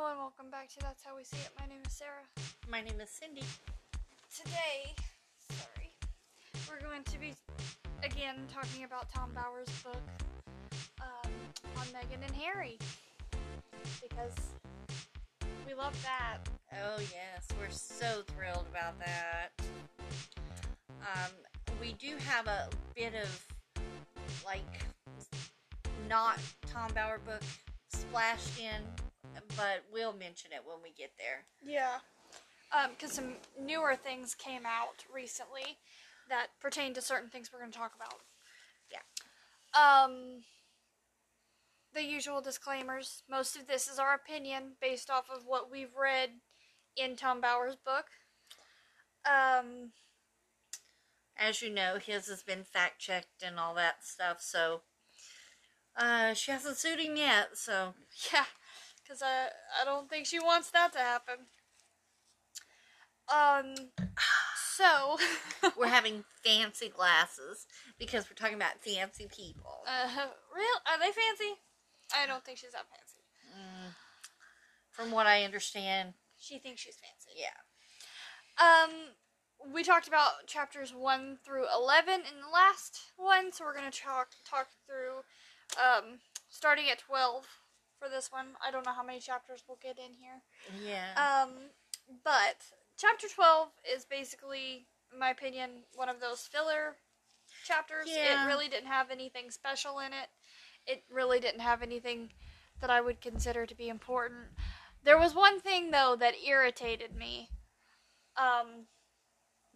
welcome back to That's How We See It. My name is Sarah. My name is Cindy. Today, sorry, we're going to be again talking about Tom Bower's book um, on Meghan and Harry because we love that. Oh yes, we're so thrilled about that. Um, we do have a bit of like not Tom Bower book splashed in, but we'll mention it when we get there. Yeah. Because some newer things came out recently that pertain to certain things we're going to talk about. Yeah. Um, the usual disclaimers. Most of this is our opinion based off of what we've read in Tom Bower's book. Um, As you know, his has been fact checked and all that stuff, so uh, she hasn't sued him yet. So yeah, because I, I don't think she wants that to happen. Um, so, we're having fancy glasses because we're talking about fancy people. uh, real, are they fancy? I don't think she's that fancy. Mm, from what I understand, She thinks she's fancy. yeah. Um, we talked about chapters one through eleven in the last one, so we're gonna talk talk through, um, starting at twelve for this one. I don't know how many chapters we'll get in here. Yeah. Um, but chapter twelve is basically, in my opinion, one of those filler chapters. Yeah. It really didn't have anything special in it. It really didn't have anything that I would consider to be important. There was one thing though that irritated me. Um,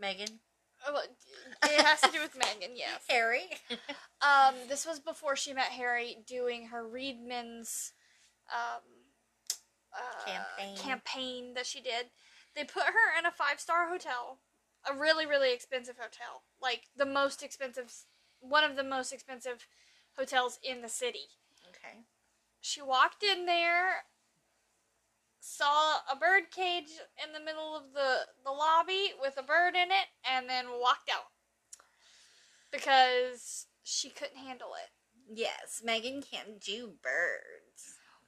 Meghan. oh, it has to do with Meghan, yes. Harry. Um, this was before she met Harry doing her Reitmans um, uh, Campaign. campaign that she did. They put her in a five star hotel, a really, really expensive hotel. Like the most expensive, one of the most expensive hotels in the city. okay. She walked in there, saw a bird cage in the middle of the, the lobby with a bird in it, and then walked out. Because she couldn't handle it. Yes, Meghan can't do birds.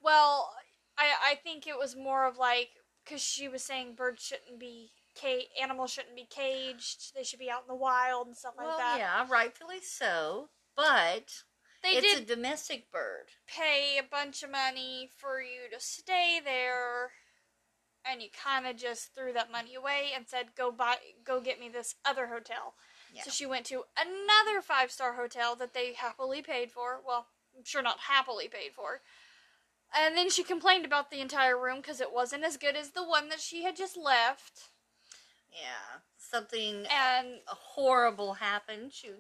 Well, I I think it was more of like because she was saying birds shouldn't be ca- animals shouldn't be caged. They should be out in the wild and stuff like well, that. yeah, rightfully so. But They it's did a domestic bird. pay a bunch of money for you to stay there, and you kind of just threw that money away and said, "Go buy, go get me this other hotel." Yeah. So she went to another five star hotel that they happily paid for. Well, I'm sure not happily paid for. And then she complained about the entire room because it wasn't as good as the one that she had just left. Yeah, something And horrible happened. She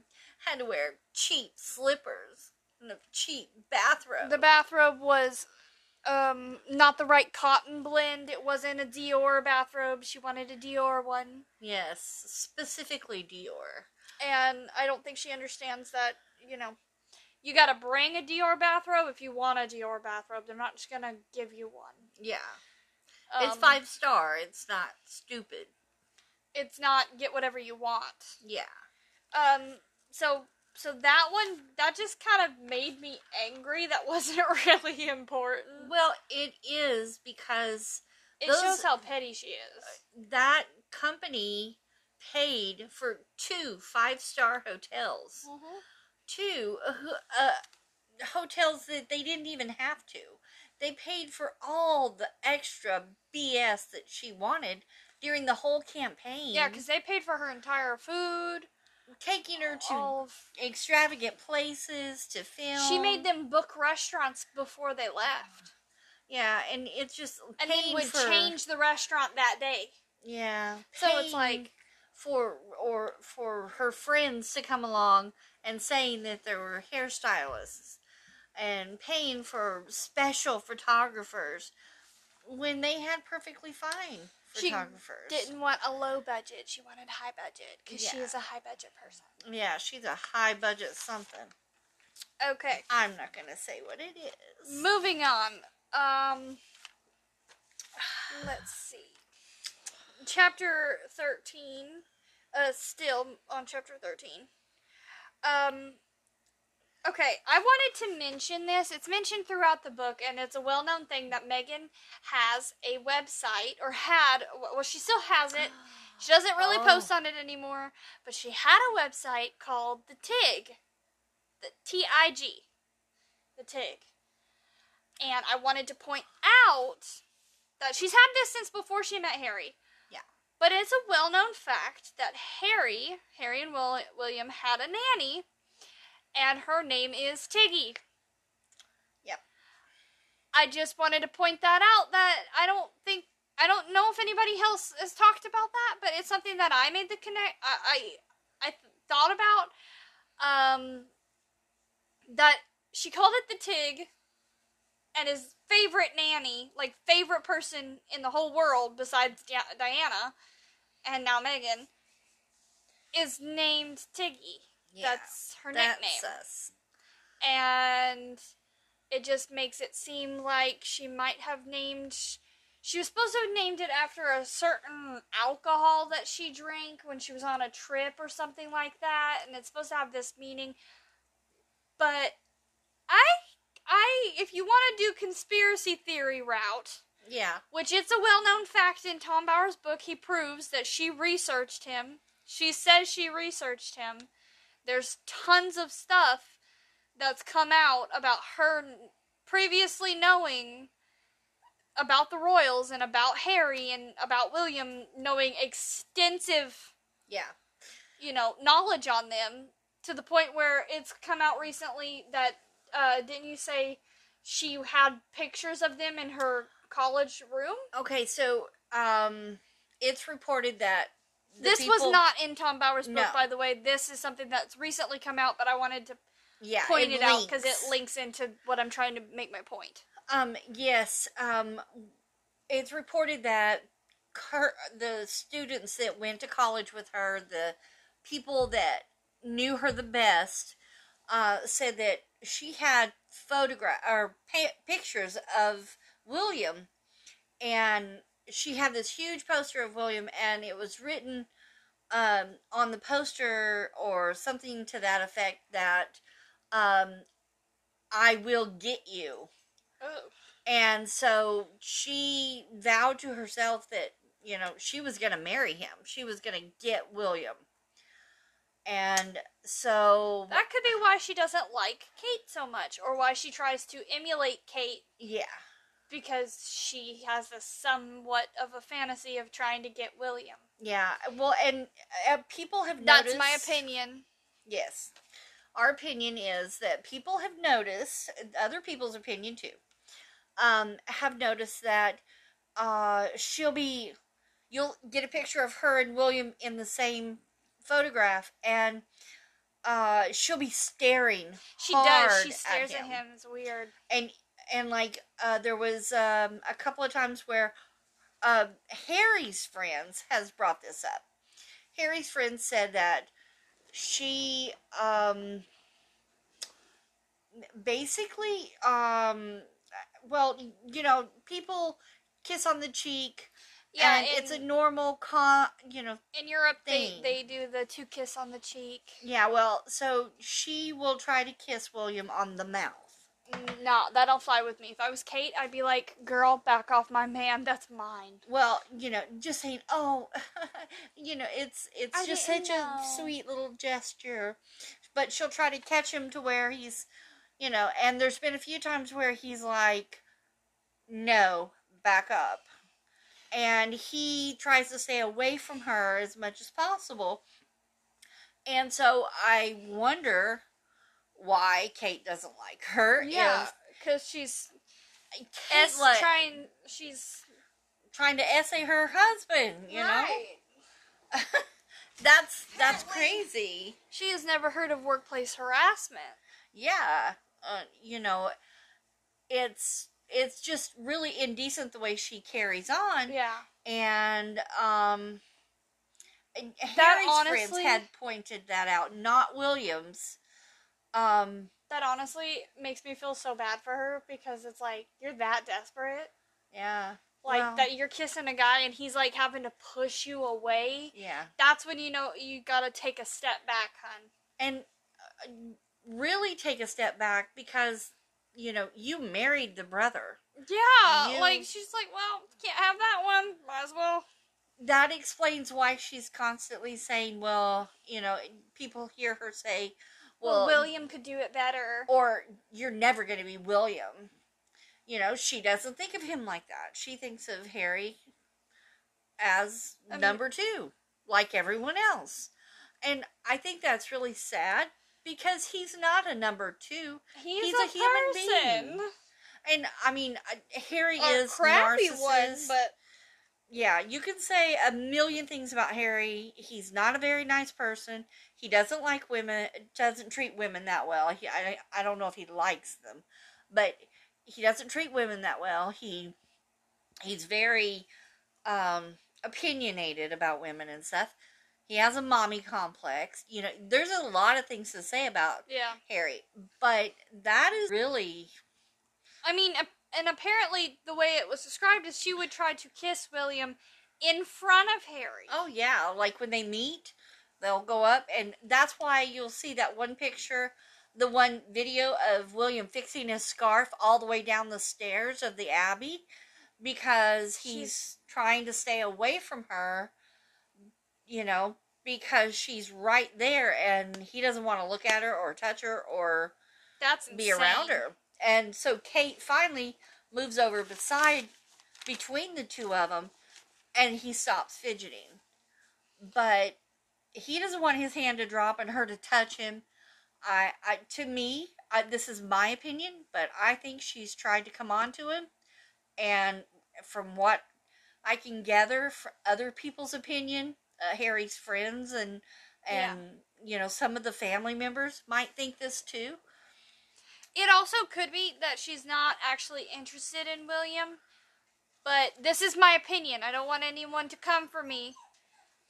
had to wear cheap slippers and a cheap bathrobe. the bathrobe was um, not the right cotton blend. It wasn't a Dior bathrobe. She wanted a Dior one. yes, specifically Dior. And I don't think she understands that, you know, you gotta bring a Dior bathrobe if you want a Dior bathrobe. They're not just gonna give you one. Yeah, Um, it's five star. It's not stupid. It's not get whatever you want. Yeah, Um, so so that one that just kind of made me angry. That wasn't really important. well, it is because It those- shows how petty she is. that company paid for two five star hotels. two uh, uh, hotels that they didn't even have to. They paid for all the extra BS that she wanted during the whole campaign. Yeah, because they paid for her entire food. taking her to of- extravagant places to film. she made them book restaurants before they left, Yeah, and it's just and then paying would for, change the restaurant that day. Yeah, So it's like- for or for her friends to come along and saying that there were hairstylists and paying for special photographers when they had perfectly fine She photographers. Didn't want a low budget; she wanted high budget because she is a high budget person. Yeah, she's a high budget something. Okay, I'm not gonna say what it is. moving on. Um, let's see. Chapter thirteen. Uh, still on chapter thirteen. Um, Okay, I wanted to mention this. It's mentioned throughout the book, and it's a well known thing that Meghan has a website, or had, well, she still has it. She doesn't really Oh. post on it anymore, but she had a website called The TIG. The T I G. The TIG. And I wanted to point out that she's had this since before she met Harry. But it's a well known fact that Harry, Harry and Will, William, had a nanny, and her name is Tiggy. Yep. I just wanted to point that out that I don't think I don't know if anybody else has talked about that, but it's something that I made the connect. I I, I th- thought about um that she called it the Tig, and his favorite nanny, like favorite person in the whole world besides Diana, and now Meghan, is named Tiggy. Yeah, That's her That's nickname us. and it just makes it seem like she might have named she was supposed to have named it after a certain alcohol that she drank when she was on a trip or something like that and it's supposed to have this meaning but i i if you want to do conspiracy theory route Yeah. which it's a well-known fact in Tom Bower's book. He proves that she researched him. She says she researched him. There's tons of stuff that's come out about her previously knowing about the royals and about Harry and about William knowing extensive, Yeah. you know, knowledge on them to the point where it's come out recently that uh didn't you say she had pictures of them in her college room? Okay, so um, it's reported that this was not in Tom Bower's book, No. by the way. This is something that's recently come out, but I wanted to yeah point it, out because it links into what I'm trying to make my point. Um, yes. Um, it's reported that her, the students that went to college with her, the people that knew her the best, uh, said that she had photograph or pa- pictures of William, and she had this huge poster of William, and it was written um, on the poster or something to that effect that um, I will get you. Oh. And so she vowed to herself that, you know, she was going to marry him. She was going to get William. And so, That could be why she doesn't like Kate so much, or why she tries to emulate Kate yeah. because she has a somewhat of a fantasy of trying to get William. Yeah. Well, and uh, people have noticed. That's my opinion. Yes. Our opinion is that people have noticed, other people's opinion too, um, have noticed that uh, she'll be, you'll get a picture of her and William in the same photograph, and uh, she'll be staring. She does. She stares at him. him. It's weird. and and like uh, there was um, a couple of times where uh, Harry's friends has brought this up. Harry's friends said that she um, basically um, well you know people kiss on the cheek Yeah, and in, it's a normal con you know in Europe they thing. they do the two kiss on the cheek. yeah well so she will try to kiss William on the mouth No, that don't fly with me. If I was Kate, I'd be like, "Girl, back off my man. That's mine." Well, you know, just saying, oh, you know, it's it's I just such know. a sweet little gesture. But she'll try to catch him to where he's, you know, and there's been a few times where he's like, no, back up. And he tries to stay away from her as much as possible. And so I wonder why Kate doesn't like her. Yeah, because she's Kate s like, trying. She's trying to essay her husband, you know? That's that's crazy. She has never heard of workplace harassment. Yeah, uh, you know, it's it's just really indecent the way she carries on, Yeah, and um, That Harry's honestly- friends had pointed that out, not Williams. Um, that honestly makes me feel so bad for her because it's like you're that desperate, yeah, like Well- that you're kissing a guy and he's like having to push you away. yeah, That's when you know you gotta take a step back, hun. and uh, really take a step back because you know you married the brother. Yeah, You- like she's like, well, can't have that one. Might as well. That explains why she's constantly saying, "Well, you know," people hear her say, Well, "Well, William could do it better. or you're never going to be William." You know, she doesn't think of him like that. She thinks of Harry as I mean- number 2, like everyone else. And I think that's really sad because he's not a number 2. He's, he's a, a human being. And I mean, uh, Harry A is crappy narcissist. one, but yeah, you can say a million things about Harry. He's not a very nice person. He doesn't like women. Doesn't treat women that well. He, I, I don't know if he likes them, but he doesn't treat women that well. He, he's very, um, opinionated about women and stuff. He has a mommy complex. You know, there's a lot of things to say about yeah. Harry, but that is really I mean, and apparently the way it was described is she would try to kiss William in front of Harry. Oh yeah, like when they meet, they'll go up, and that's why you'll see that one picture, the one video of William fixing his scarf all the way down the stairs of the Abbey, because he's She's- trying to stay away from her. You know, because she's right there, and he doesn't want to look at her or touch her or That's insane. be around her. And so Kate finally moves over beside between the two of them and he stops fidgeting. But he doesn't want his hand to drop and her to touch him. I, I to me, I, this is my opinion, but I think she's tried to come on to him and from what I can gather from other people's opinion, uh, Harry's friends and and you know some of the family members might think this too. It also could be that she's not actually interested in William, but this is my opinion. I don't want anyone to come for me.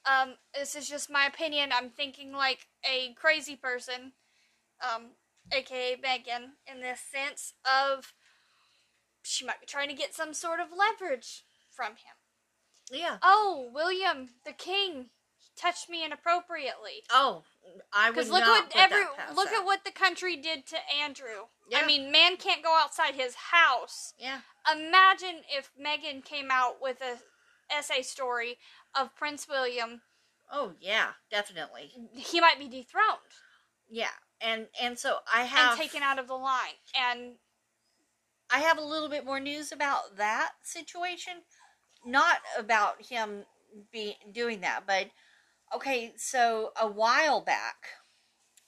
Um, this is just my opinion. I'm thinking like a crazy person, um, aka Meghan, in this sense of she might be trying to get some sort of leverage from him. Yeah. Oh, William, the king, touched me inappropriately. Oh, I would Because look not what every look at what the country did to Andrew. Yeah. I mean, man can't go outside his house. Yeah. Imagine if Meghan came out with a essay story of Prince William. Oh yeah, definitely. He might be dethroned Yeah. And and so I have and taken out of the line. And I have a little bit more news about that situation. Not about him be doing that, but okay, so a while back,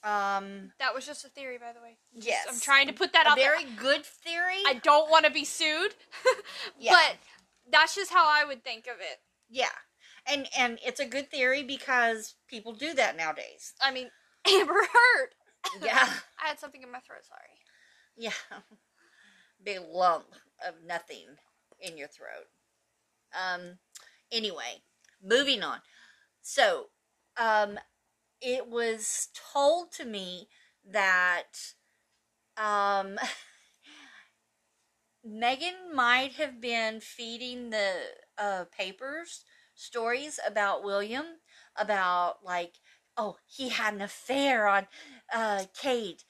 um that was just a theory, by the way. Just- Yes. I'm trying to put that a out very there. good theory. I don't want to be sued, Yeah. but that's just how I would think of it. yeah. And and it's a good theory because people do that nowadays. I mean, Amber Heard. Yeah. I had something in my throat. Sorry. Yeah. Big lump of nothing in your throat. Um anyway, moving on. So, um it was told to me that um Meghan might have been feeding the uh papers stories about William about like oh he had an affair on uh Kate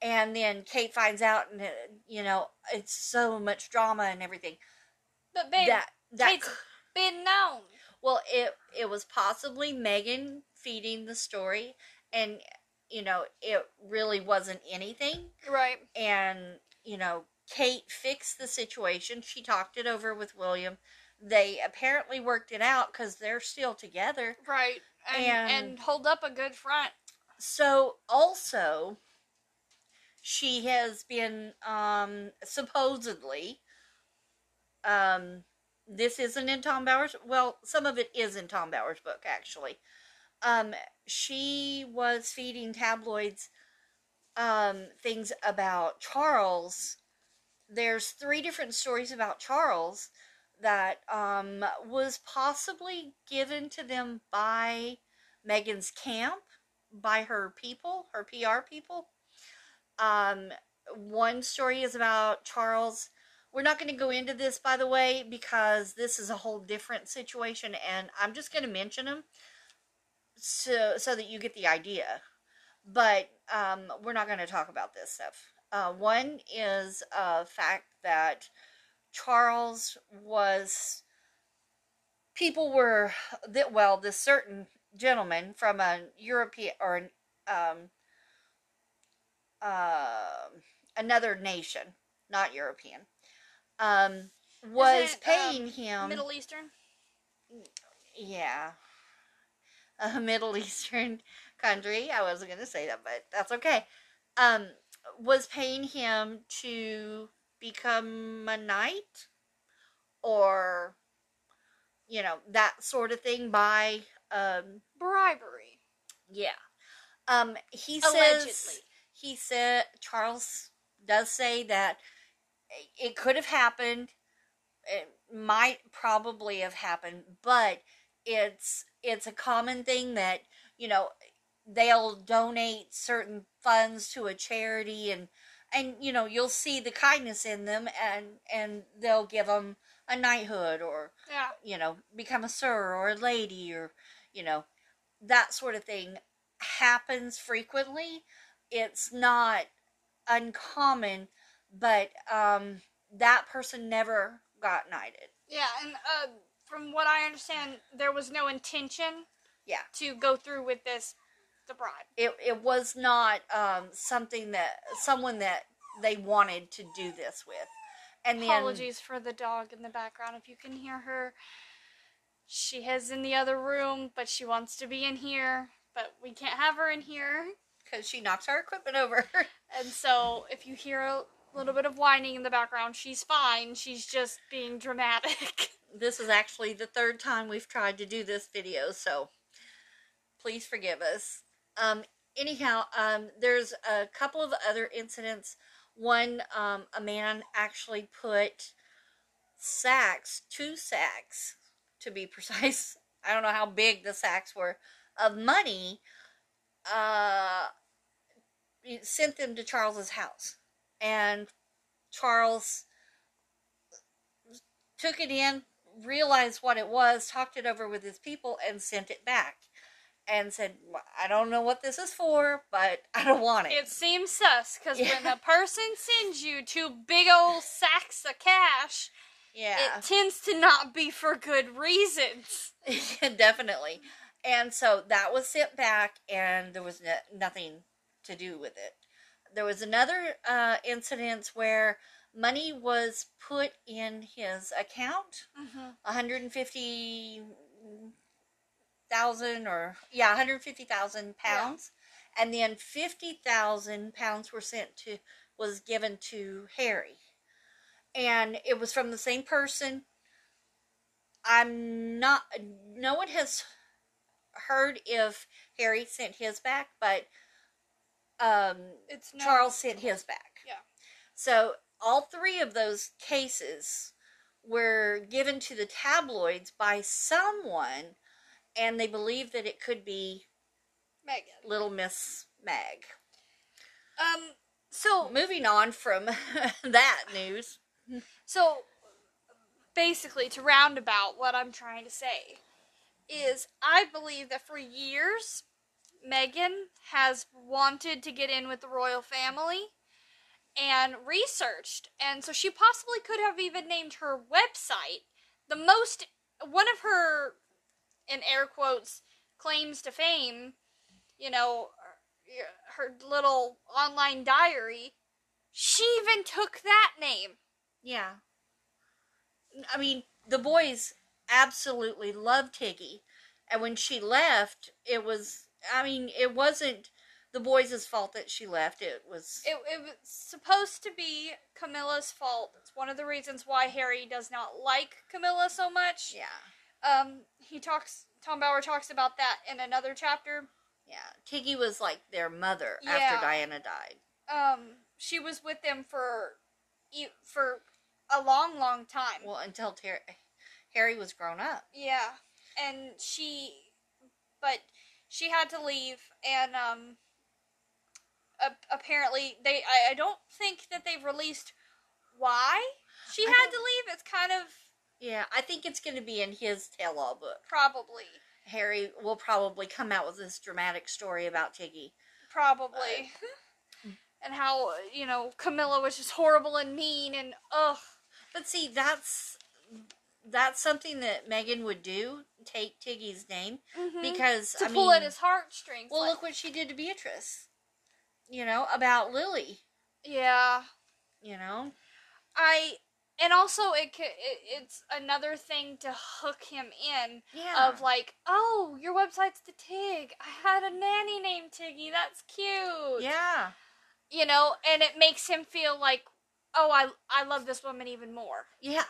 and then Kate finds out and uh, you know it's so much drama and everything But babe, that that Kate's been known. well it it was possibly Meghan feeding the story and you know it really wasn't anything Right. and you know Kate fixed the situation she talked it over with William they apparently worked it out cuz they're still together Right. And, And- and hold up a good front. so also she has been um supposedly um this isn't in Tom Bower's well some of it is in Tom Bower's book actually um she was feeding tabloids um things about Charles there's three different stories about Charles that um was possibly given to them by Meghan's camp by her people, her PR people. Um, one story is about Charles. We're not going to go into this, by the way, because this is a whole different situation, and I'm just going to mention them so so that you get the idea. but um, we're not going to talk about this stuff. Uh, one is a fact that Charles was people were that well this certain gentleman from a European or an, um, uh, another nation, not European, um, was it, paying um, him. Middle Eastern. yeah, a Middle Eastern country. I wasn't to say that, but that's okay. Um, was paying him to become a knight or you know that sort of thing by um Bribery. yeah um he says Allegedly. he said charles does say that it could have happened it might probably have happened but it's it's a common thing that you know they'll donate certain funds to a charity and and you know you'll see the kindness in them and and they'll give them a knighthood or Yeah. you know become a sir or a lady or you know that sort of thing happens frequently it's not uncommon but um that person never got knighted Yeah, and uh, from what I understand, there was no intention. Yeah. To go through with this, the bribe. it it was not um something that someone that they wanted to do this with and then Apologies for the dog in the background. If you can hear her, she is in the other room, but she wants to be in here. But we can't have her in here. because she knocks our equipment over And so, if you hear a little bit of whining in the background, she's fine. She's just being dramatic. this is actually the third time we've tried to do this video so please forgive us. Um anyhow um there's a couple of other incidents. One um a man actually put sacks two sacks to be precise. I don't know how big the sacks were of money uh sent them to charles's house and charles took it in realized what it was talked it over with his people and sent it back and said i don't know what this is for but i don't want it It seems sus because Yeah. when a person sends you two big old sacks of cash, yeah it tends to not be for good reasons. definitely. And so that was sent back, and there was no, nothing to do with it. There was another uh, incident where money was put in his account, Mm-hmm. 150 thousand or yeah, 150,000 pounds, and then 50,000 pounds were sent to was given to Harry, and it was from the same person. I'm not. No one has heard if Harry sent his back, but um, It's not, Charles sent his back. Yeah. So all three of those cases were given to the tabloids by someone, and they believe that it could be Meghan. Little Miss Mag. Um. So Moving on from that news. so basically, to roundabout, what I'm trying to say is, I believe that for years, Meghan has wanted to get in with the royal family and researched, and so she possibly could have even named her website the most one of her in air quotes claims to fame. You know, her little online diary. She even took that name. Yeah. I mean, the boys absolutely loved Tiggy. And when she left, it was, I mean, it wasn't the boys' fault that she left. It was, It, it was supposed to be Camilla's fault. It's one of the reasons why Harry does not like Camilla so much. yeah. Um, he talks. Tom Bower talks about that in another chapter. Yeah. Tiggy was like their mother Yeah. after Diana died. Um, she was with them for, for a long, long time. Well, until Ter- Harry was grown up. Yeah, and she, but she had to leave, and um, a- apparently they. I, I don't think that they've released why she I had to leave. It's kind of Yeah, I think it's going to be in his tell-all book. probably, Harry will probably come out with this dramatic story about Tiggy. probably. and how you know Camilla was just horrible and mean and ugh. But see, that's that's something that Meghan would do. Take Tiggy's name Mhm. because to I pull mean, at his heartstrings. well, like- look what she did to Beatrice. You know about Lily. yeah, You know. I and also it, it it's another thing to hook him in Yeah. of like, oh, your website's the Tig. I had a nanny named Tiggy. That's cute. yeah. You know, and it makes him feel like, oh, I I love this woman even more. Yeah.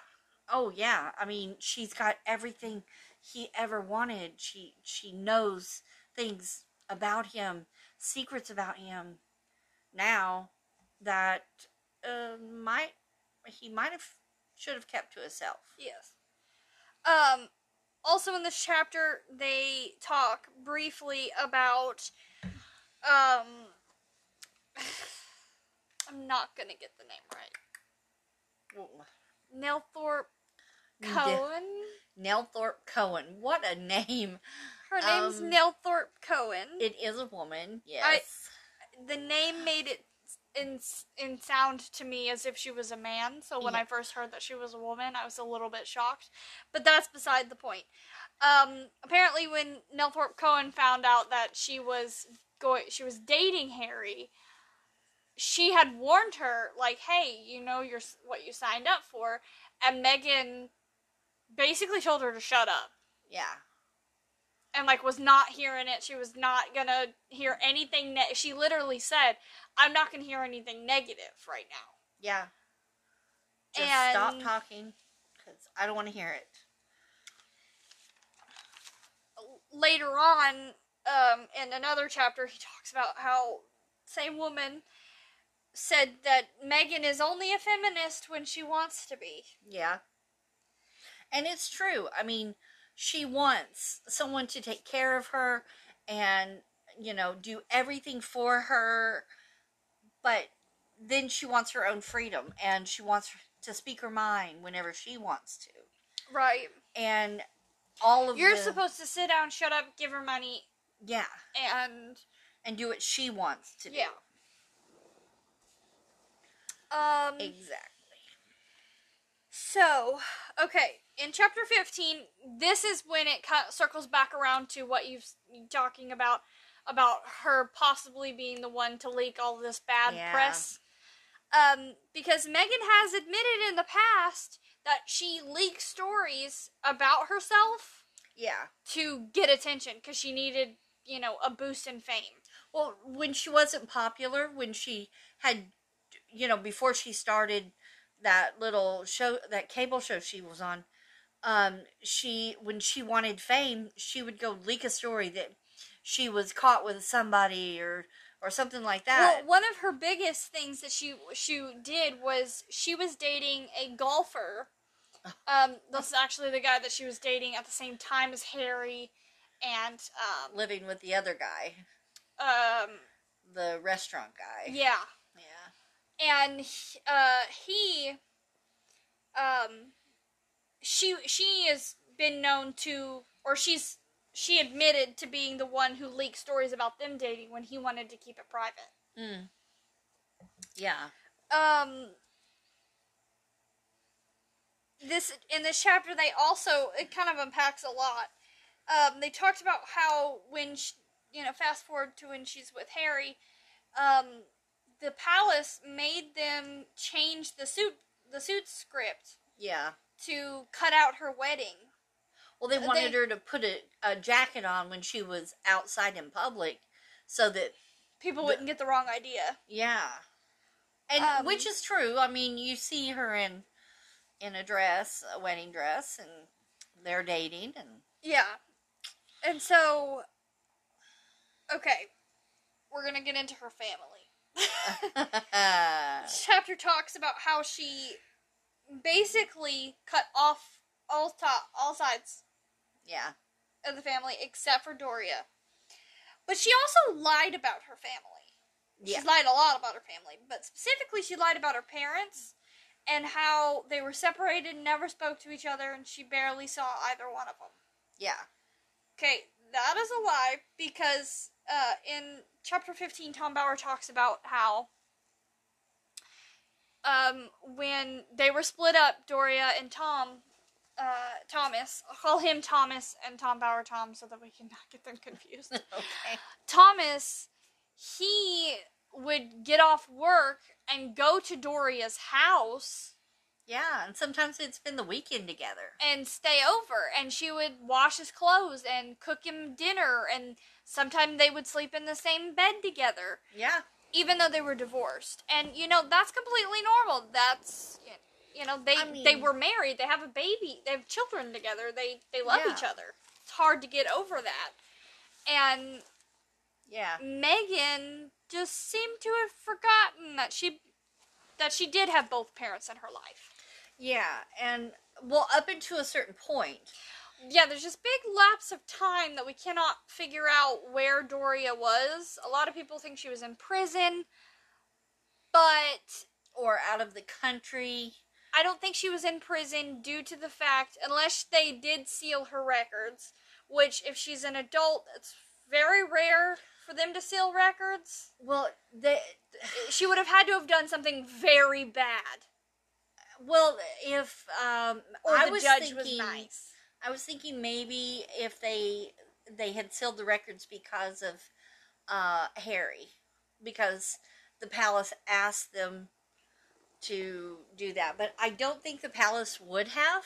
Oh yeah. I mean, she's got everything he ever wanted. She she knows things about him, secrets about him. Now that uh, might he might have should have kept to himself. Yes. Um. Also, in this chapter, they talk briefly about. Um. I'm not gonna get the name right. Nelthorpe Ne- Cohen. Nelthorpe Cohen. What a name! Her name's um, Nelthorpe Cohen. It is a woman. Yes. the name made it in in sound to me as if she was a man. So when Yeah. I first heard that she was a woman, I was a little bit shocked. But that's beside the point. Um, apparently, when Nelthorpe Cohen found out that she was going, she was dating Harry. She had warned her, like, "Hey, you know your what you signed up for," and Meghan basically told her to shut up yeah. and like was not hearing it. She was not gonna hear anything. Ne- she literally said, "I'm not gonna hear anything negative right now." Yeah. Just And- stop talking because I don't want to hear it. Later on, um, in another chapter, he talks about how same woman said that Meghan is only a feminist when she wants to be. Yeah. And it's true. I mean, she wants someone to take care of her and, you know, do everything for her. But then she wants her own freedom and she wants to speak her mind whenever she wants to. Right. And all of You're the, supposed to sit down, shut up, give her money, yeah, and and do what she wants to do. Yeah. um. Exactly. So, okay, in chapter 15, this is when it of circles back around to what you've you talking about about her possibly being the one to leak all this bad Yeah. press. Um, because Meghan has admitted in the past that she leaked stories about herself Yeah. to get attention because she needed, you know, a boost in fame. Well, when she wasn't popular, when she had, you know, before she started that little show, that cable show she was on, um, she, when she wanted fame, she would go leak a story that she was caught with somebody or, or something like that. Well, one of her biggest things that she she did was she was dating a golfer. Um, this is actually the guy that she was dating at the same time as Harry, and um, living with the other guy, um, the restaurant guy. yeah, Yeah. and uh, he, um, she she has been known to, or she's she admitted to being the one who leaked stories about them dating when he wanted to keep it private. Mm. Yeah. um this in this chapter they also it kind of unpacks a lot um they talked about how when she, you know fast forward to when she's with harry um the palace made them change the suit the suit script Yeah. To cut out her wedding. Well, they wanted they- her to put a, a jacket on when she was outside in public so that people The- wouldn't get the wrong idea. Yeah. And Um, which is true. I mean, you see her in in a dress, a wedding dress, and they're dating and yeah. And so okay. We're gonna get into her family. Chapter talks about how she basically cut off all to- all sides yeah. of the family except for Doria. But she also lied about her family. Yeah. She's lied a lot about her family, but specifically she lied about her parents and how they were separated and never spoke to each other and she barely saw either one of them. Yeah. Okay, that is a lie because uh, in chapter 15, Tom Bower talks about how um, when they were split up, Doria and Tom, uh, Thomas, I'll call him Thomas and Tom Bower Tom so that we can not get them confused. okay. Thomas, he would get off work and go to Doria's house Yeah, and sometimes they'd spend the weekend together. and stay over and she would wash his clothes and cook him dinner and sometimes they would sleep in the same bed together Yeah. Even though they were divorced. And you know that's completely normal. That's you know they I they were married. They have a baby. They have children together. They they love Yeah. each other. It's hard to get over that. And Yeah. meghan just seemed to have forgotten that she that she did have both parents in her life. Yeah, and well, up until a certain point. Yeah, there's this big lapse of time that we cannot figure out where Doria was. A lot of people think she was in prison, but Or out of the country. I don't think she was in prison due to the fact, unless they did seal her records, which, if she's an adult, it's very rare for them to seal records. Well, they. She would have had to have done something very bad. Well, if um, Or I the was judge thinking, was nice. I was thinking maybe if they they had sealed the records because of uh, Harry, because the palace asked them to do that, but I don't think the palace would have.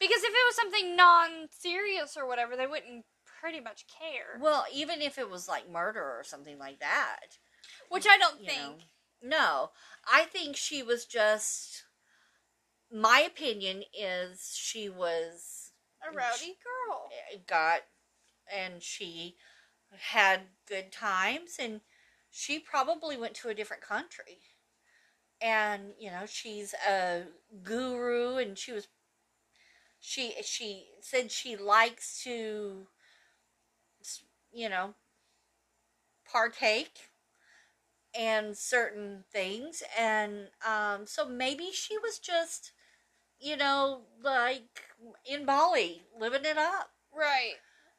Because if it was something non serious or whatever, they wouldn't pretty much care. Well, even if it was like murder or something like that, Which I don't think. know. No, I think she was just. My opinion is she was A rowdy girl. got and she had good times and she probably went to a different country and you know she's a guru and she was she she said she likes to you know partake in certain things and um so maybe she was just you know like in Bali living it up. Right.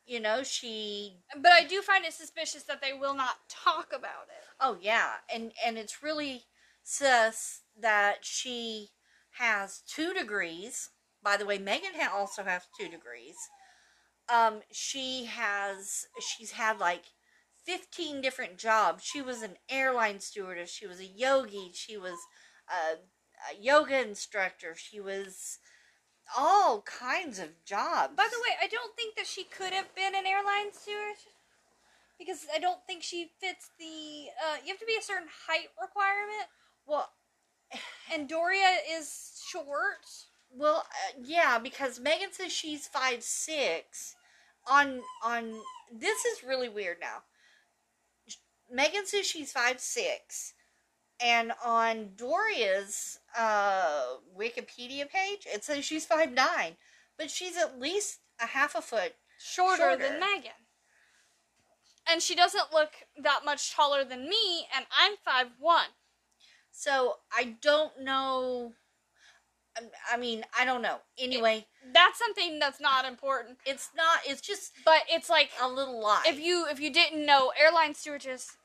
you know she But I do find it suspicious that they will not talk about it. oh yeah. And and it's really sus that she has two degrees. By the way meghan ha- also has two degrees. Um she has she's had like 15 different jobs. She was an airline stewardess. She was a yogi. She was a, a yoga instructor. She was all kinds of jobs By the way, I don't think that she could have been an airline steward because I don't think she fits the. Uh, you have to be a certain height requirement, well and Doria is short. Well, uh, yeah, because Meghan says she's five six. On on this is really weird now. Meghan says she's five six, and on Doria's uh, Wikipedia page it says she's five nine, but she's at least a half a foot. Shorter, Shorter. than Meghan. And she doesn't look that much taller than me, and I'm five one. So I don't know. I- I mean, I don't know. Anyway, That's something that's not important. it's not. It's just But it's like a little lie. if you if you didn't know airline stewardess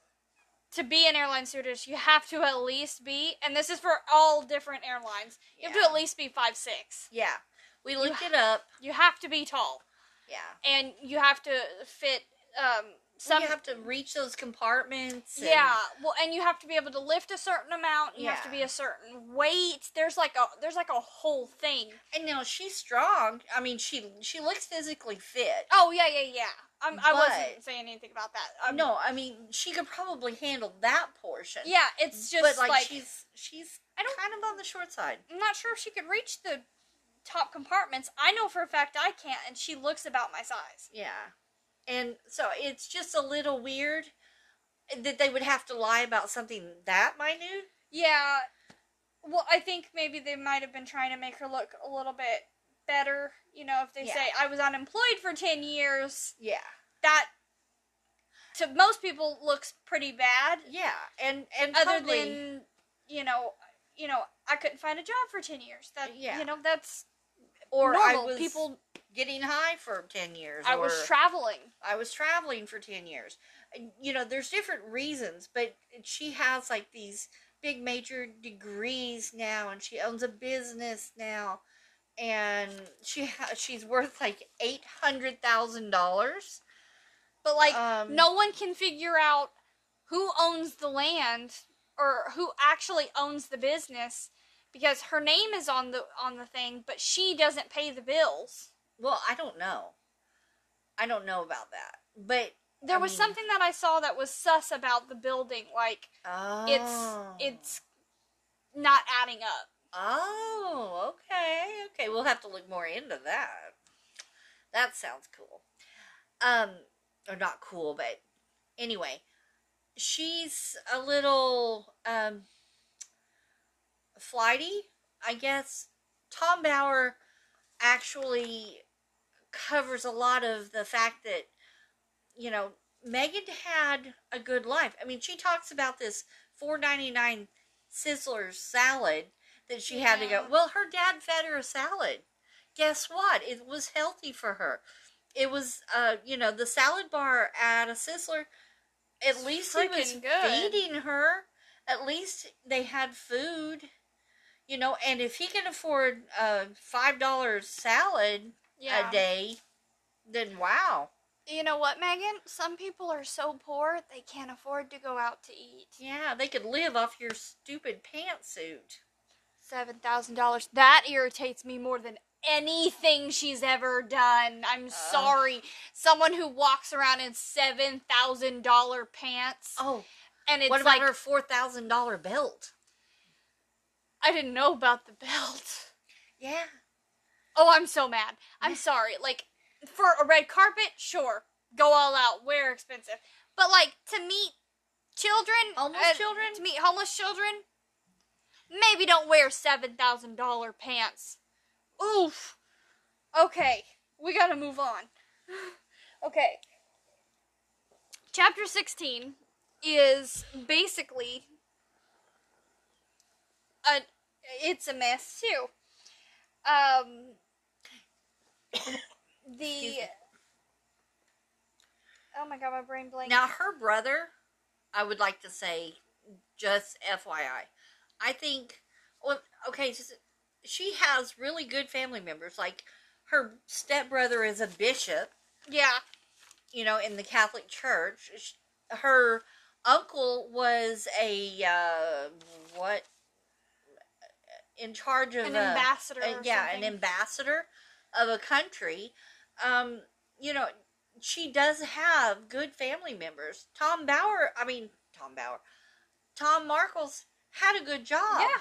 to be an airline stewardess you have to at least be and this is for all different airlines you have to at least be five six yeah, we looked it up. you have to be tall Yeah. and you have to fit um some you have to reach those compartments. and- yeah well and you have to be able to lift a certain amount you have to be a certain weight there's like a there's like a whole thing and now she's strong. I mean, she she looks physically fit. oh yeah yeah yeah I'm, i wasn't saying anything about that Um, no, I mean she could probably handle that portion. yeah it's just but like, like she's she's I don't- kind of on the short side. I'm not sure if she could reach the top compartments. I know for a fact I can't, and she looks about my size. Yeah, and so it's just a little weird that they would have to lie about something that minute. Yeah. Well, I think maybe they might have been trying to make her look a little bit better. You know, if they Yeah. say I was unemployed for 10 years, Yeah, that to most people looks pretty bad. yeah, and and Other totally, than, you know, you know, I couldn't find a job for 10 years. That Yeah. you know, that's or normal. I was people getting high for 10 years. I was traveling. I was traveling for 10 years. You know, there's different reasons, but she has like these big major degrees now and she owns a business now and she ha- she's worth like $800,000. But like Um, no one can figure out who owns the land or who actually owns the business because her name is on the on the thing, but she doesn't pay the bills. Well, I don't know. I don't know about that. But There I was mean- something that I saw that was sus about the building, like oh. it's it's not adding up. Oh, okay. Okay, we'll have to look more into that. That sounds cool. Um or not cool, but anyway, she's a little um flighty, I guess. Tom Bower actually covers a lot of the fact that you know, Meghan had a good life. I mean, she talks about this 4.99 Sizzler salad that she had to go. Well, her dad fed her a salad. Guess what? It was healthy for her. It was, uh, you know, the salad bar at a Sizzler. At It's least he was good. feeding her. At least they had food. You know, and if he can afford a five dollars salad Yeah. a day, then wow. You know what, Meghan? Some people are so poor they can't afford to go out to eat. Yeah, they could live off your stupid pantsuit. Seven thousand dollars. That irritates me more than anything she's ever done. I'm sorry. Someone who walks around in seven thousand dollar pants, Oh, and it's what about like her four thousand dollar belt? I didn't know about the belt. Yeah. Oh, I'm so mad. I'm sorry. Like for a red carpet, sure, go all out, wear expensive. But like to meet children, Homeless uh, children? to meet homeless children, maybe don't wear seven thousand dollar pants. Oof. Okay, we gotta move on. okay. Chapter sixteen is basically a it's a mess too. Um the Oh my god, my brain blanked. Now her brother, I would like to say, just FYI, I think. Well, okay, just, she has really good family members. Like her stepbrother is a bishop. yeah. you know, in the Catholic Church. Her uncle was a uh, what in charge of An a- ambassador a- yeah, something. an ambassador of a country. Um, you know, she does have good family members. Tom Bower, I mean Tom Bower, Tom Markles had a good job. Yeah.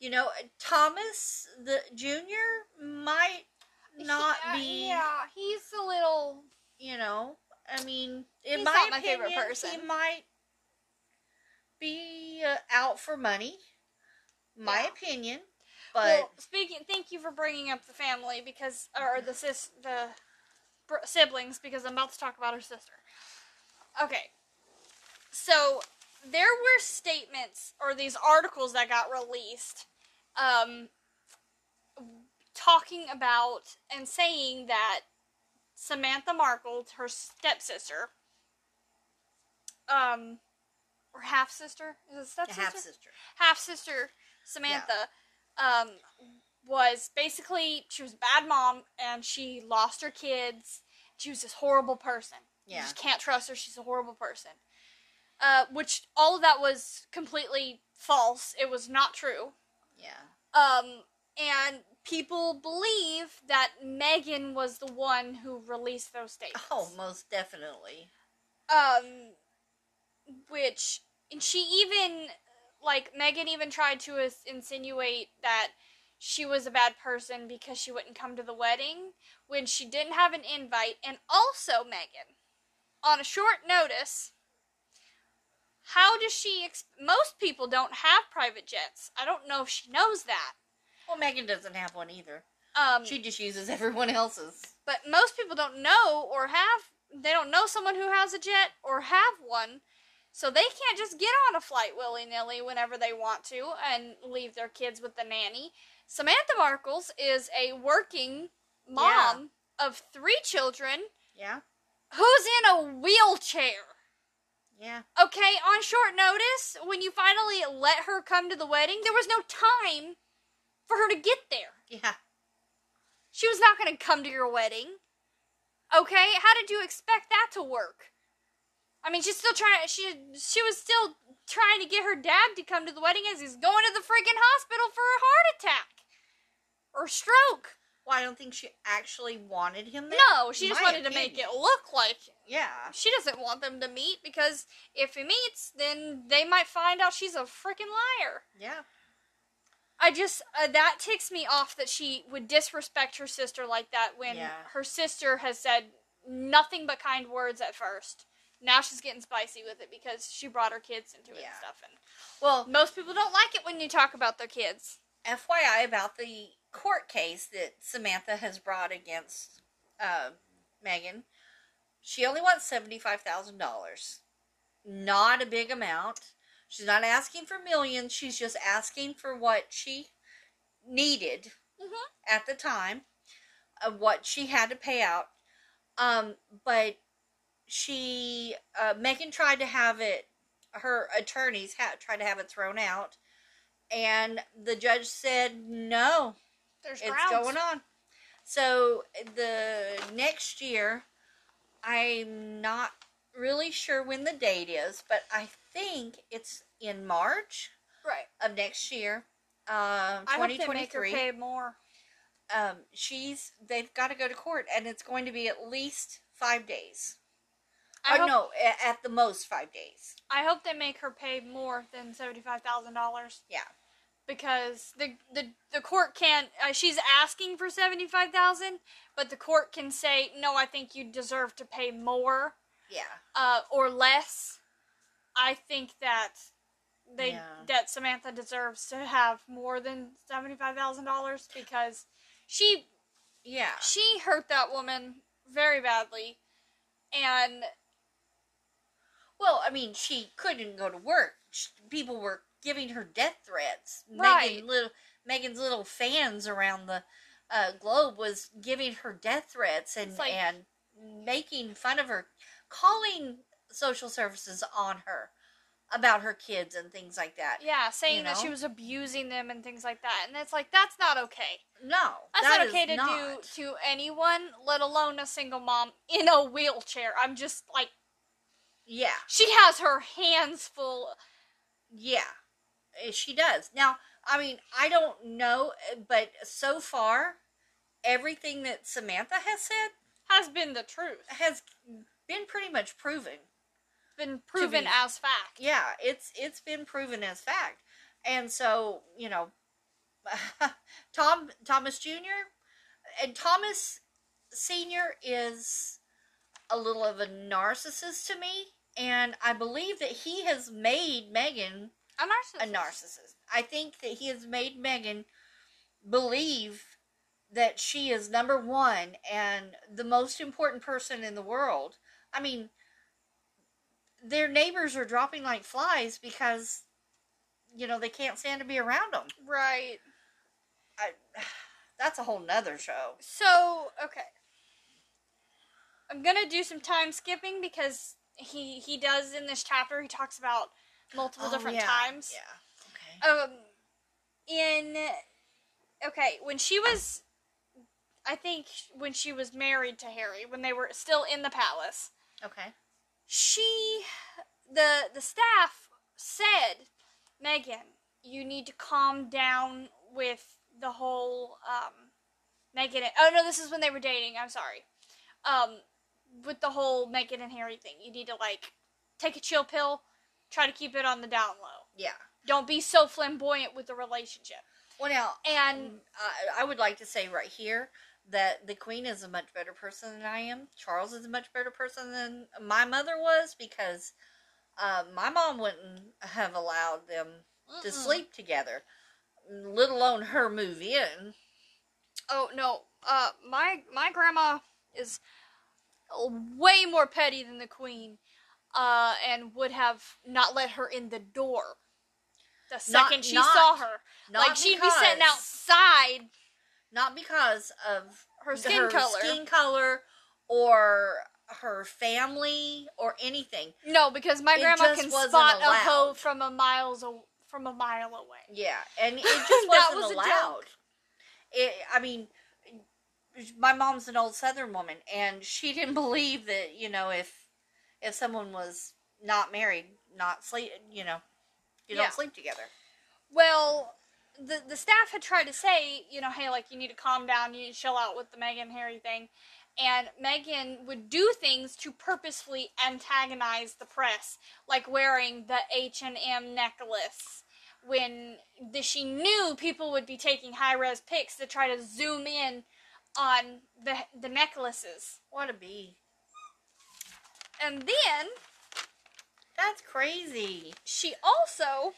You know, Thomas the Junior might not He- uh, be Yeah, he's a little you know, I mean, in my not my opinion, favorite person. he might be uh, out for money. My Yeah. opinion, but well, speaking thank you for bringing up the family because or the sis the br- siblings because I'm about to talk about her sister. Okay. So there were statements or these articles that got released um talking about and saying that Samantha Markle, her stepsister, um, or half sister, is it stepsister? half sister. half sister Samantha um was basically she was a bad mom and she lost her kids. She was this horrible person. You Yeah. just can't trust her. She's a horrible person. Uh, which all of that was completely false. It was not true. Yeah. Um, and people believe that Meghan was the one who released those statements. Oh, most definitely. Um, which and she even like Meghan even tried to ins- insinuate that she was a bad person because she wouldn't come to the wedding when she didn't have an invite, and also Meghan, on a short notice. How does she? Ex- Most people don't have private jets. I don't know if she knows that. Well, Meghan doesn't have one either. Um, She just uses everyone else's. but most people don't know or have they don't know someone who has a jet or have one so they can't just get on a flight willy-nilly whenever they want to and leave their kids with the nanny samantha markles is a working mom of three children Yeah. who's in a wheelchair. Yeah. Okay, on short notice, when you finally let her come to the wedding, there was no time for her to get there. Yeah. She was not going to come to your wedding. Okay, how did you expect that to work? I mean, she's still trying. She she was still trying to get her dad to come to the wedding as he's going to the freaking hospital for a heart attack or stroke. Well, I don't think she actually wanted him there. No, she just My wanted to make it look like Yeah. she doesn't want them to meet because if he meets, then they might find out she's a freaking liar. Yeah. I just uh, that ticks me off that she would disrespect her sister like that when Yeah. her sister has said nothing but kind words at first. Now she's getting spicy with it because she brought her kids into it and stuff. And Well, most people don't like it when you talk about their kids. FYI about the court case that Samantha has brought against uh, Meghan. She only wants seventy-five thousand dollars. Not a big amount. She's not asking for millions. She's just asking for what she needed Mhm. at the time, of what she had to pay out. Um, but she uh, Meghan tried to have it. Her attorneys had tried to have it thrown out, and the judge said no, There's it's grounds. going on. So the next year, I'm not really sure when the date is, but I think it's in March right. of next year, I hope they make her 2023. pay more. Um, she's they've got to go to court, and it's going to be at least five days. I or hope, no, a- at the most five days. I hope they make her pay more than seventy five thousand dollars. Yeah. Because the the the court can't. Uh, she's asking for seventy five thousand, but the court can say no. I think you deserve to pay more Yeah. uh, or less. I think that they Yeah. that Samantha deserves to have more than seventy five thousand dollars because she Yeah. she hurt that woman very badly, and Well, I mean, she couldn't go to work. People were giving her death threats. Right. Meghan little Meghan's little fans around the uh, globe was giving her death threats and like- and making fun of her, calling social services on her about her kids and things like that. yeah, saying You that she was abusing them and things like that, and it's like that's not okay. No, That's that not okay to not. do to anyone, let alone a single mom in a wheelchair. I'm just like, Yeah, she has her hands full. yeah, she does. Now, I mean, I don't know, eh, but so far, everything that Samantha has said Has been the truth, has been pretty much proven. been proven be- as fact. Yeah, it's it's been proven as fact. And so, you know, Tom Thomas Jr. and Thomas Sr. is a little of a narcissist to me, and I believe that he has made Meghan A narcissist. a narcissist. I think that he has made Meghan believe that she is number one and the most important person in the world. I mean, their neighbors are dropping like flies because, you know, they can't stand to be around them. Right. I, that's a whole nother show. So okay, I'm gonna do some time skipping because he he does in this chapter. He talks about multiple Oh, different yeah, times. Yeah. Okay. um in okay when she was i think when she was married to harry when they were still in the palace Okay. she the the staff said meghan you need to calm down with the whole um meghan and, oh no this is when they were dating i'm sorry um with the whole meghan and harry thing you need to like take a chill pill try to keep it on the down low Yeah. don't be so flamboyant with the relationship. Well, now, And I, I would like to say right here that the queen is a much better person than I am. Charles is a much better person than my mother was because uh, my mom wouldn't have allowed them to Mm-mm. sleep together, let alone her move in. oh no, uh, my my grandma is way more petty than the queen, uh, and would have not let her in the door the Not- second she not- saw her. Not like she'd be sitting outside. Not because of her skin color. skin color, or her family, or anything. No, because my It grandma can spot a hoe from a miles a, from a mile away. Yeah, and it just wasn't was allowed. It, I mean, my mom's an old Southern woman, and she didn't believe that you know if if someone was not married, not sleep, you know, you Yeah. don't sleep together. Well, the the staff had tried to say, you know, hey, like you need to calm down, you need to chill out with the Meghan and Harry thing, and Meghan would do things to purposefully antagonize the press, like wearing the H and M necklace when the, she knew people would be taking high res pics to try to zoom in on the the necklaces, What a bee! And then That's crazy. she also.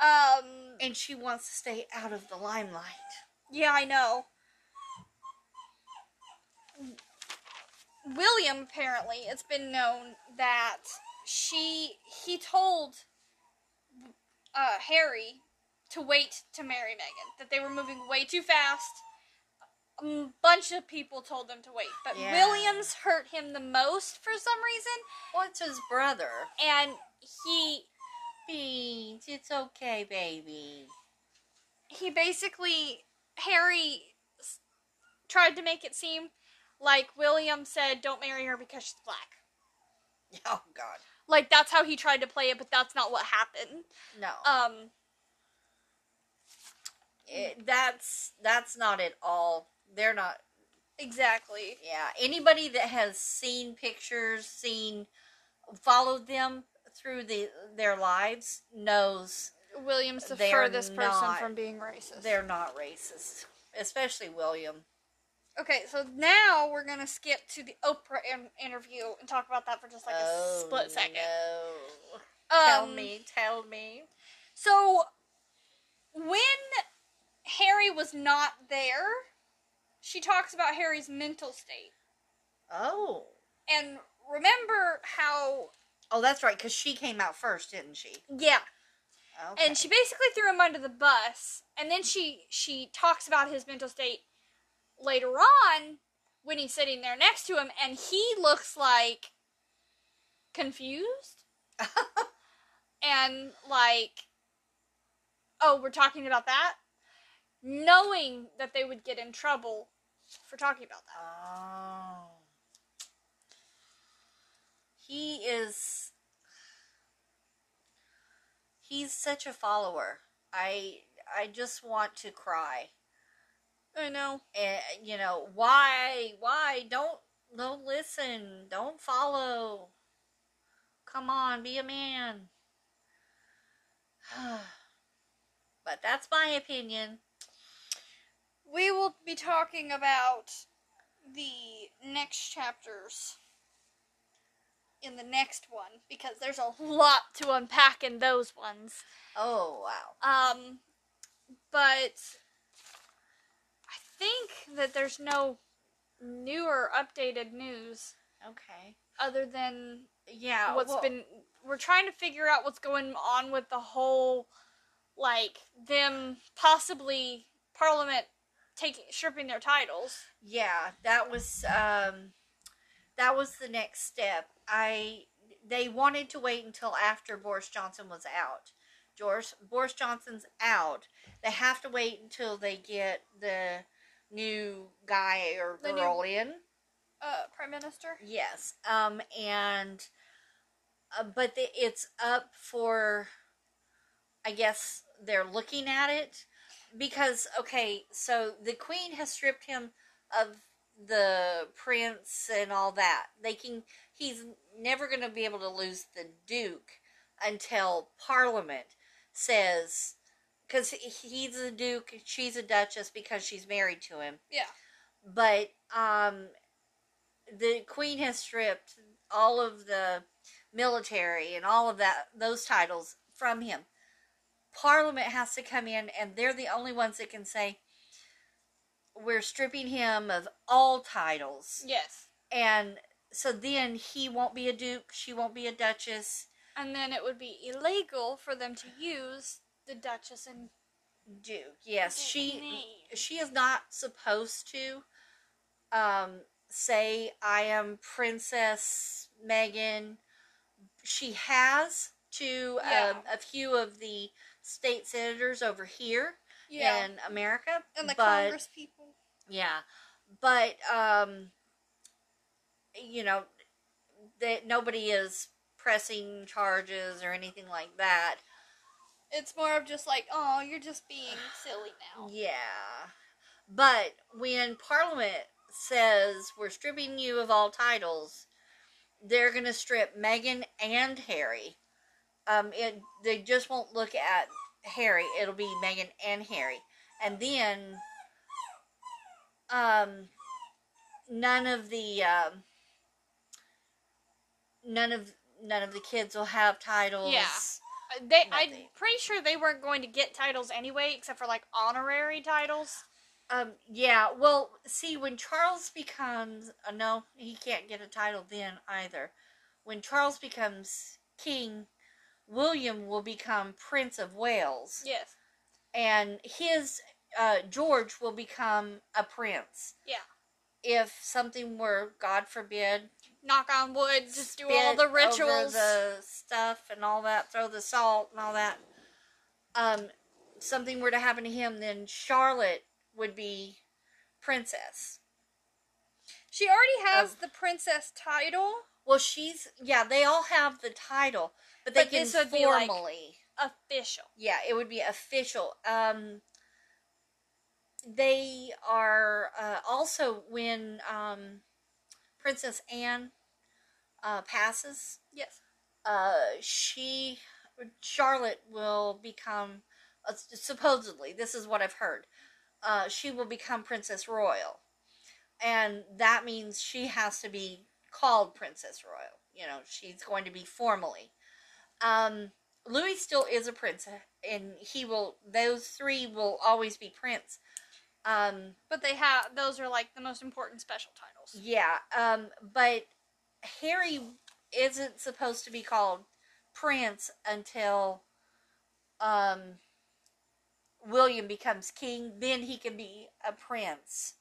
Um, And she wants to stay out of the limelight. Yeah, I know. William apparently it's been known that she he told uh, Harry to wait to marry Meghan that they were moving way too fast. A bunch of people told them to wait, but Yeah. Williams hurt him the most for some reason, What's his brother? and he Beans, it's okay, baby. he basically Harry s- tried to make it seem like William said, "Don't marry her because she's black." Oh God, Like that's how he tried to play it, but that's not what happened. no. Um, It- that's that's not at all. They're not. exactly. Yeah, anybody that has seen pictures, seen, followed them through the their lives knows William's the furthest person from being racist. they're not racist, especially William. Okay, so now we're gonna skip to the Oprah in- interview and talk about that for just like a oh, split second. No. Um, tell me, tell me. So when Harry was not there, she talks about Harry's mental state. Oh, And remember how oh, that's right, because she came out first, didn't she? yeah, Okay. and she basically threw him under the bus and then she she talks about his mental state later on when he's sitting there next to him and he looks like confused and like oh we're talking about that knowing that they would get in trouble for talking about that Oh. He is. He's such a follower. I I just want to cry. i know And you know why? Why don't don't listen? Don't follow. Come on, be a man. but that's my opinion. We will be talking about the next chapters in the next one because there's a lot to unpack in those ones. Oh wow. Um, but I think that there's no newer updated news Okay. other than Yeah. what's well- been. We're trying to figure out what's going on with the whole, like them possibly Parliament taking stripping their titles. Yeah, that was um that was the next step. I they wanted to wait until after Boris Johnson was out. Boris Boris Johnson's out. They have to wait until they get the new guy or The new- girl in. Uh, Prime Minister. Yes. Um and uh, but the, it's up for I guess they're looking at it because okay, so the queen has stripped him of the prince and all that. They can he's never going to be able to lose the duke until parliament says cuz he's a duke, she's a duchess because she's married to him Yeah. but um the queen has stripped all of the military and all of that those titles from him parliament has to come in and they're the only ones that can say we're stripping him of all titles Yes. and so then he won't be a duke she won't be a duchess And then it would be illegal for them to use the Duchess and Duke. Yes, Duke's she name. she is not supposed to um say I am Princess Meghan. She has to Yeah. um, a few of the state senators over here Yeah. in America, and the but Congress people. yeah, but um, you know that nobody is pressing charges or anything like that. It's more of just like, oh, you're just being silly now. Yeah. But when Parliament says we're stripping you of all titles, they're going to strip Meghan and Harry. Um, it they just won't look at Harry. It'll be Meghan and Harry, and then um, none of the um, none of none of the kids will have titles. Yeah. Uh, They, I'm pretty sure they weren't going to get titles anyway, except for like honorary titles. Um, yeah, well, see, when Charles becomes, uh, no, he can't get a title then either. When Charles becomes king, William will become Prince of Wales, Yes. and his, uh, George will become a prince. Yeah. If something were, God forbid, Knock on wood. Just do all the rituals. the stuff and all that, throw the salt and all that, um, something were to happen to him, then Charlotte would be princess. She already has of- the princess title Well, she's yeah. They all have the title, but they But can this would be, like- formally. official. yeah, it would be official. Um, they are uh, also when um, Princess Anne uh, passes. Yes. Uh, she Charlotte will become uh, supposedly. This is what I've heard. Uh, she will become Princess Royal, and that means she has to be called Princess Royal. You know, she's going to be formally. Um, Louis still is a prince, and he will. Those three will always be prince. Um, But they have those are like the most important special titles. yeah, um, but Harry isn't supposed to be called Prince until um, William becomes king. Then he can be a prince.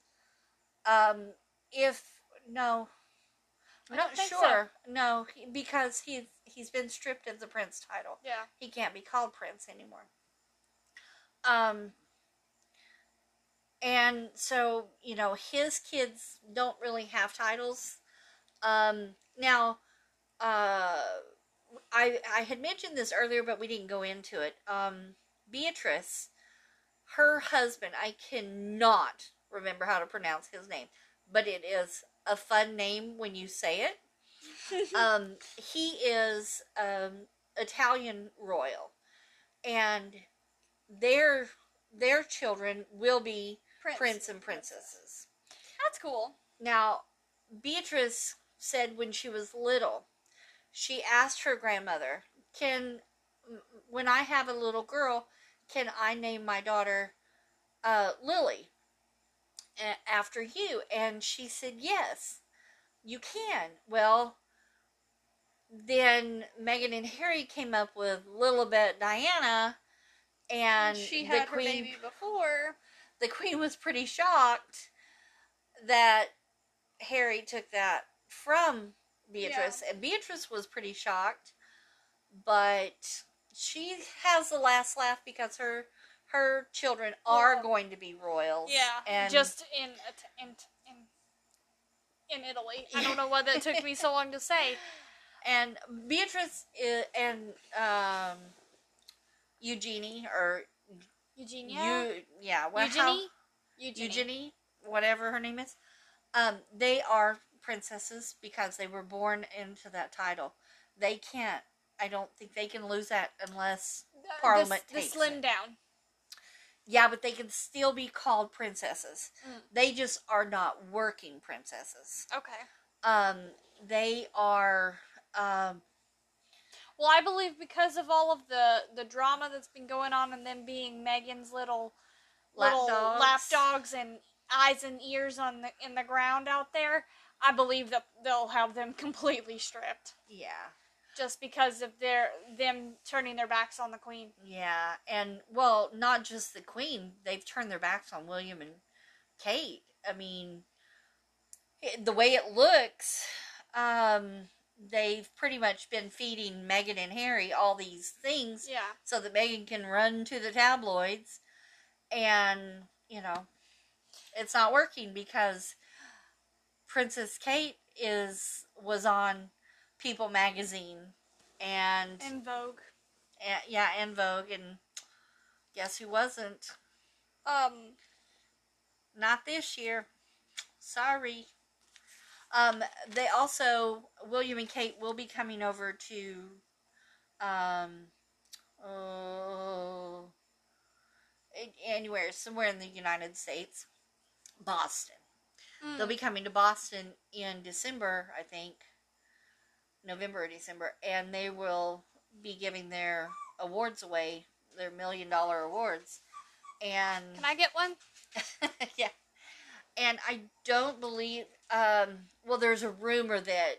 Um, if no, I don't not think so. sure. No, he, because he's he's been stripped of the prince title. Yeah. He can't be called prince anymore. Um, and so you know his kids don't really have titles. Um, now, uh, I I had mentioned this earlier, but we didn't go into it. Um, Beatrice, her husband, I cannot remember how to pronounce his name, but it is a fun name when you say it um, he is um, Italian royal, and their their children will be Prince. prince and princesses. That's cool. Now, Beatrice said when she was little, she asked her grandmother, "Can when I have a little girl, can I name my daughter uh, Lily after you?" And she said, "Yes, you can." Well, then Meghan and Harry came up with Lilibet Diana, and she the had her queen baby before. the queen was pretty shocked that Harry took that from Beatrice, and Beatrice was pretty shocked, but she has the last laugh because her her children are Well, going to be royals. Yeah. and just in in in in Italy. I don't know why that took me so long to say. and Beatrice and um, Eugenie or Eugenia. you yeah well, how- Eugenie. Eugenie. Eugenie, whatever her name is, um, they are princesses because they were born into that title. They can't. I don't think they can lose that unless. The- Parliament the, the takes slim it. down. Yeah, but they can still be called princesses. Mm. They just are not working princesses. Okay. Um, they are. Um, Well, I believe because of all of the the drama that's been going on, and them being Meghan's little Lap little dogs. lap dogs and eyes and ears on the in the ground out there, I believe that they'll have them completely stripped. yeah. Just because of their them turning their backs on the queen. Yeah, and well, not just the queen; they've turned their backs on William and Kate. I mean, it, the way it looks, um, they've pretty much been feeding Meghan and Harry all these things Yeah. so that Meghan can run to the tabloids, and you know, it's not working because Princess Kate is was on People magazine and In Vogue. and, yeah, and Vogue, and guess who wasn't? Um. Not this year. Sorry. Um, they also William and Kate will be coming over to, um, oh, anywhere, somewhere in the United States, Boston. mm, They'll be coming to Boston in December, I think, November or December, and they will be giving their awards away, their million dollar awards, and Can I get one? yeah. And I don't believe um well there's a rumor that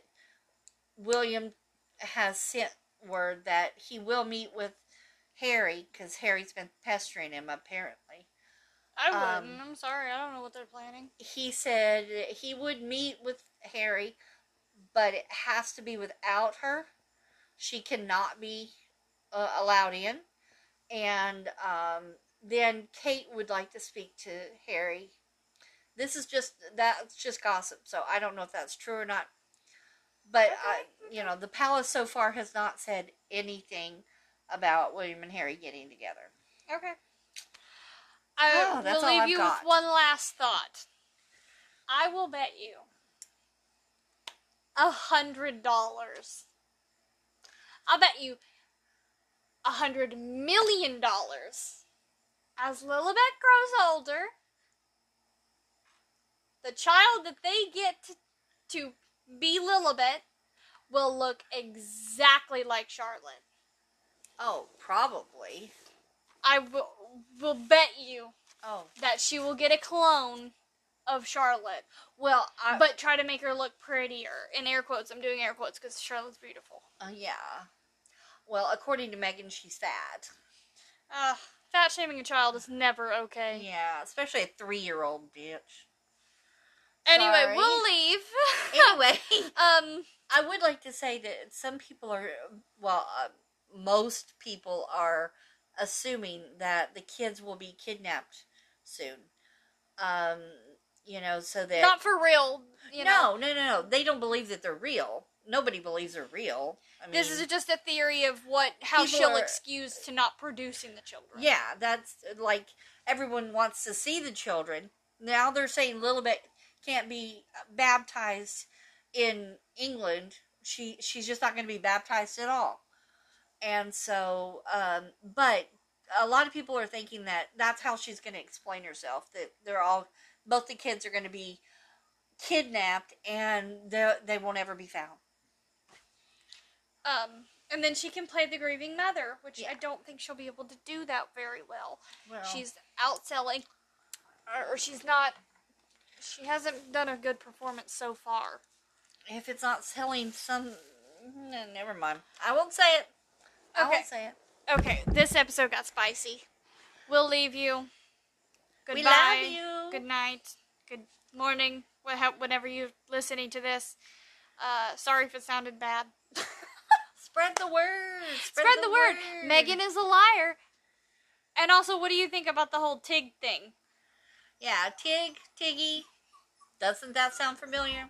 William has sent word that he will meet with Harry cuz Harry's been pestering him apparently. I Um, wouldn't. I'm sorry. I don't know what they're planning. He said he would meet with Harry but it has to be without her. She cannot be uh, allowed in. And um, then Kate would like to speak to Harry. This is just that's just gossip, so I don't know if that's true or not. But I, you know, the palace so far has not said anything about William and Harry getting together. Okay. I oh, will leave I've you got. with one last thought. I will bet you a hundred dollars. I'll bet you a hundred million dollars. As Lilibet grows older, the child that they get to, to be Lilibet will look exactly like Charlotte. Oh, probably. I will, will bet you Oh, that she will get a clone of Charlotte, well, I, but try to make her look prettier. In air quotes, I'm doing air quotes because Charlotte's beautiful. uh, yeah. Well, according to Meghan, she's fat. Ugh, fat shaming a child is never okay. Yeah, especially a three-year-old bitch. Anyway, Sorry. we'll leave. Anyway. um, I would like to say that some people are, well, uh, most people are assuming that the kids will be kidnapped soon. Um, you know, so that not for real. You know, no, no, no, no. They don't believe that they're real. Nobody believes they're real. I mean, this is just a theory of what how she'll are- excuse to not producing the children. yeah, that's like everyone wants to see the children. Now they're saying Lilibet can't be baptized in England. She she's just not going to be baptized at all. And so, um, but a lot of people are thinking that that's how she's going to explain herself. That they're all both the kids are going to be kidnapped and they they won't ever be found. Um, and then she can play the grieving mother, which Yeah. I don't think she'll be able to do that very well. Well, she's outselling or, she's not she hasn't done a good performance so far if it's not selling some, n- never mind. I won't say it. I won't say it. okay this episode got spicy we'll leave you goodbye We love you. good night good morning whenever you're listening to this uh sorry if it sounded bad Spread the word. spread the word meghan is a liar and also what do you think about the whole tig thing Yeah, Tig, Tiggy. Doesn't that sound familiar?